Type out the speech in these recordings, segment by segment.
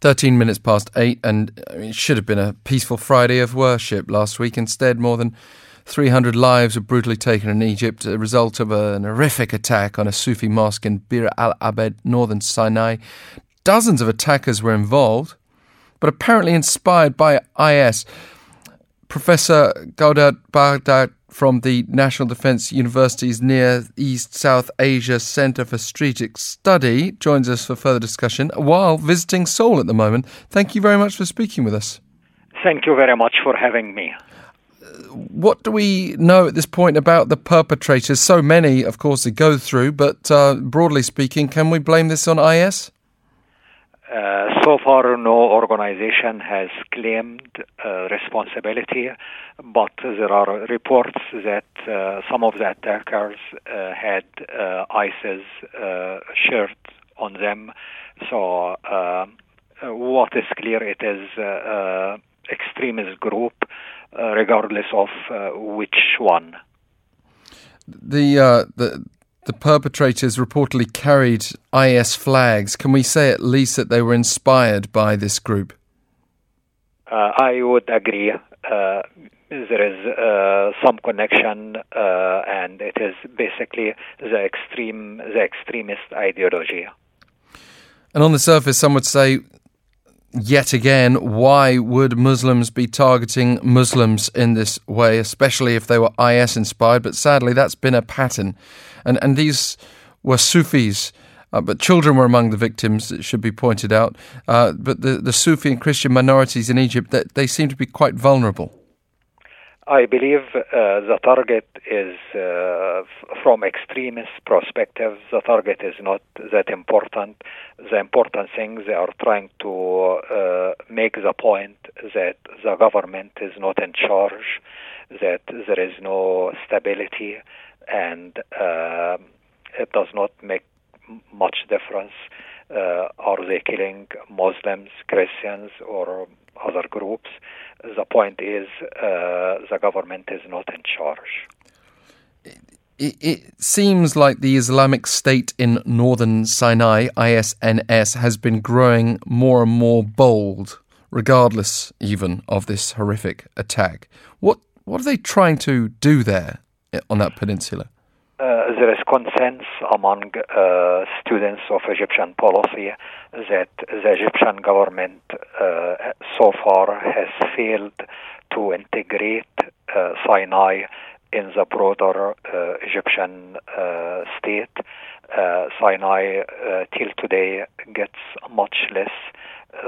13 minutes past eight, and uh, it should have been a peaceful Friday of worship last week. Instead, more than 300 lives were brutally taken in Egypt a result of an horrific attack on a Sufi mosque in Bir al Abed, northern Sinai. Dozens of attackers were involved, but apparently inspired by IS. Professor Gawdat Bahgat from the National Defence University's Near East South Asia Centre for Strategic Study joins us for further discussion while visiting Seoul at the moment. Thank you very much for speaking with us. Thank you very much for having me. What do we know at this point about the perpetrators? So many, of course, to go through, but uh, broadly speaking, can we blame this on IS? Uh, so far, no organization has claimed uh, responsibility, but there are reports that uh, some of the attackers uh, had uh, ISIS uh, shirt on them. So, what is clear, it is an extremist group, regardless of which one. The the the perpetrators reportedly carried IS flags. Can we say at least that they were inspired by this group? Uh, I would agree. Uh, there is uh, some connection, uh, and it is basically the extreme, the extremist ideology. And on the surface, some would say, yet again, why would Muslims be targeting Muslims in this way, especially if they were IS inspired? But sadly, that's been a pattern and and these were Sufis. Uh, but children were among the victims, it should be pointed out. Uh, but the, the Sufi and Christian minorities in Egypt, they, they seem to be quite vulnerable. I believe uh, the target is, uh, f- from extremist perspective, the target is not that important. The important thing they are trying to uh, make the point that the government is not in charge, that there is no stability, and uh, it does not make much difference. Uh, are they killing Muslims, Christians, or other groups? The point is uh, the government is not in charge. It, it, seems like the Islamic State in northern Sinai, ISNS, has been growing more and more bold, regardless even of this horrific attack. What what are they trying to do there? on that peninsula? Uh, there is consensus among uh, students of Egyptian policy that the Egyptian government uh, so far has failed to integrate uh, Sinai in the broader uh, Egyptian uh. Sinai till today gets much less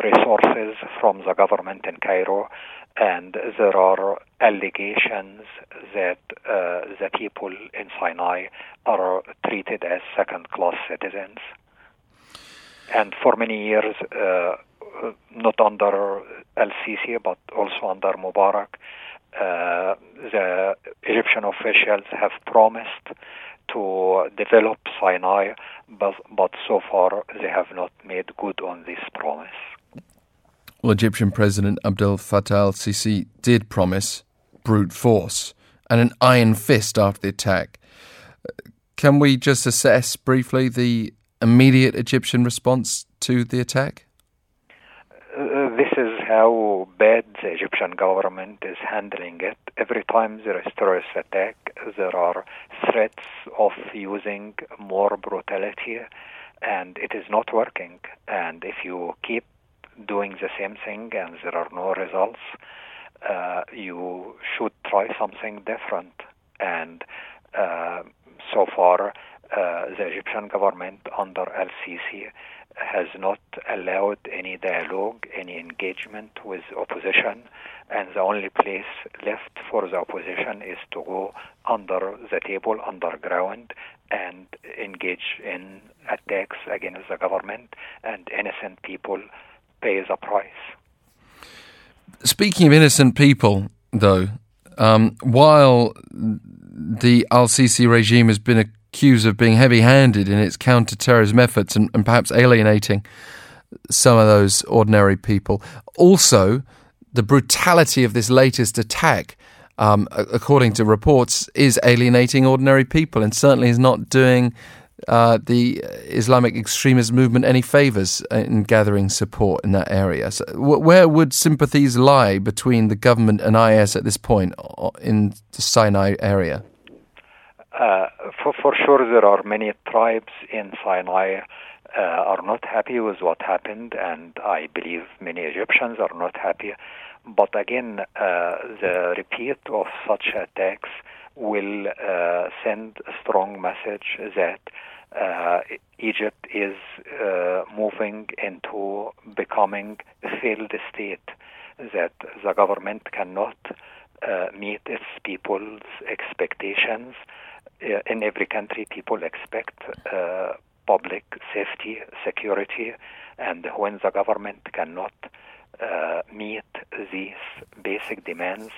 resources from the government in Cairo and there are allegations that uh, the people in Sinai are treated as second class citizens. And for many years, uh, not under Al Sisi but also under Mubarak, uh, the Egyptian officials have promised to develop Sinai, but, but so far they have not made good on this promise. Well, Egyptian President Abdel Fattah al Sisi did promise brute force and an iron fist after the attack. Can we just assess briefly the immediate Egyptian response to the attack? Uh, this is how bad the Egyptian government is handling it. Every time there is terrorist attack, there are threats of using more brutality, and it is not working. And if you keep doing the same thing and there are no results, uh, you should try something different. And uh, so far, the Egyptian government under Al Sisi has not allowed any dialogue, any engagement with opposition, and the only place left for the opposition is to go under the table, underground, and engage in attacks against the government and innocent people pays a price. Speaking of innocent people, though, um, while the Al Sisi regime has been accused of being heavy handed in its counter terrorism efforts and, and, perhaps alienating some of those ordinary people, also the brutality of this latest attack. Um, according to reports, is alienating ordinary people and certainly is not doing uh, the Islamic extremist movement any favors in gathering support in that area. So where would sympathies lie between the government and IS at this point in the Sinai area? Uh, for, for sure, there are many tribes in Sinai uh, are not happy with what happened, and I believe many Egyptians are not happy. But again, uh, the repeat of such attacks will uh, send a strong message that uh, Egypt is uh, moving into becoming a failed state, that the government cannot uh, meet its people's expectations. Uh, in every country, people expect uh, public safety, security, and when the government cannot uh, meet these basic demands,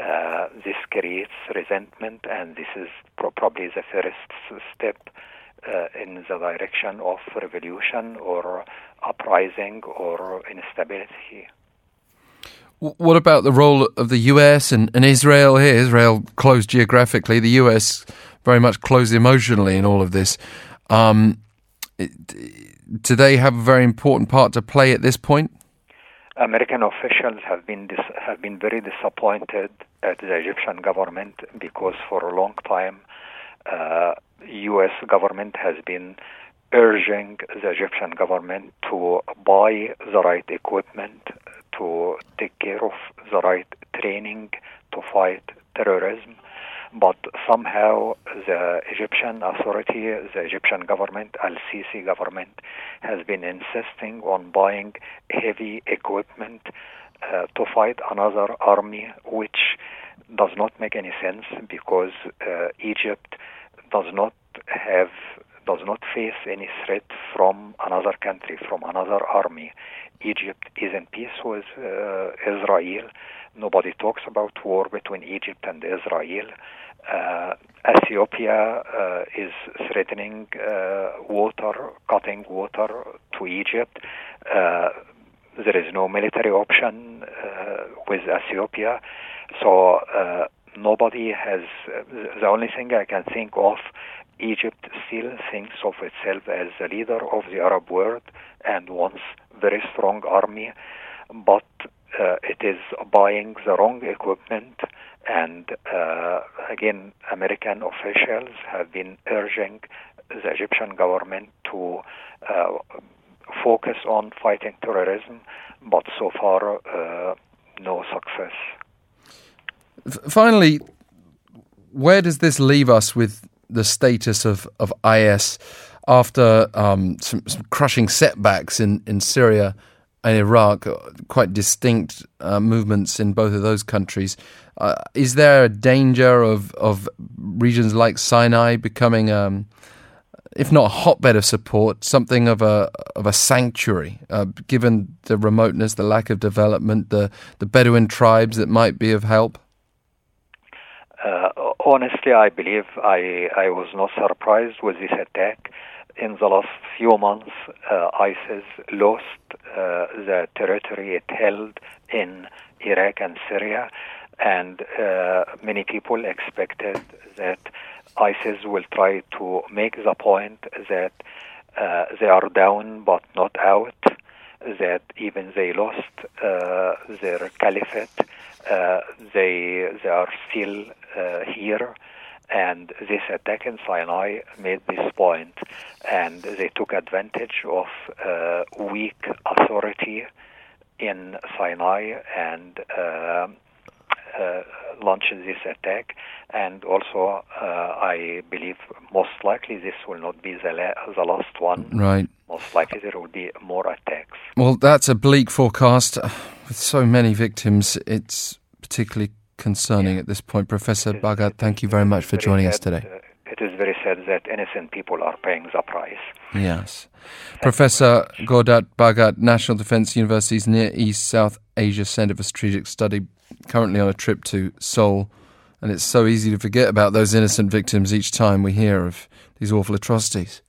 uh, this creates resentment, and this is pro- probably the first step uh, in the direction of revolution or uprising or instability. What about the role of the US and, and Israel here? Israel closed geographically, the US very much closed emotionally in all of this. Um, do they have a very important part to play at this point? American officials have been dis- have been very disappointed at the Egyptian government because for a long time, uh, U.S. government has been urging the Egyptian government to buy the right equipment, to take care of the right training to fight terrorism but somehow the Egyptian authority, the Egyptian government, Al Sisi government, has been insisting on buying heavy equipment uh, to fight another army, which does not make any sense because uh, Egypt does not have does not face any threat from another country, from another army. Egypt is in peace with uh, Israel. Nobody talks about war between Egypt and Israel. Uh, Ethiopia uh, is threatening uh, water, cutting water to Egypt. Uh, there is no military option uh, with Ethiopia, so nobody has. The only thing I can think of Egypt still thinks of itself as the leader of the Arab world and wants very strong army, but uh, it is buying the wrong equipment. And uh, again, American officials have been urging the Egyptian government to uh, focus on fighting terrorism, but so far, uh, no success. Finally, where does this leave us with the status of, of IS after um, some, some, crushing setbacks in, in Syria and Iraq, quite distinct uh, movements in both of those countries. Uh, is there a danger of, of regions like Sinai becoming, um, if not a hotbed of support, something of a of a sanctuary, uh, given the remoteness, the lack of development, the the Bedouin tribes that might be of help? Honestly, I believe I, I was not surprised with this attack. In the last few months, uh, ISIS lost uh, the territory it held in Iraq and Syria, and uh, many people expected that ISIS will try to make the point that uh, they are down but not out, that even they lost uh, their caliphate, they they are still uh, here, and this attack in Sinai made this point, and they took advantage of uh, weak authority in Sinai and uh, uh, launched this attack. And also, uh, I believe most likely this will not be the, la- the last one. Right. Most likely there will be more attacks. Well, that's a bleak forecast. With so many victims, it's particularly concerning yeah. at this point. Professor Bahgat, thank you very much for joining sad, us today. Uh, it is very sad that innocent people are paying the price. Yes. Professor Gawdat Bahgat, National Defence University's Near East South Asia Centre for Strategic Study, currently on a trip to Seoul. And it's so easy to forget about those innocent victims each time we hear of these awful atrocities.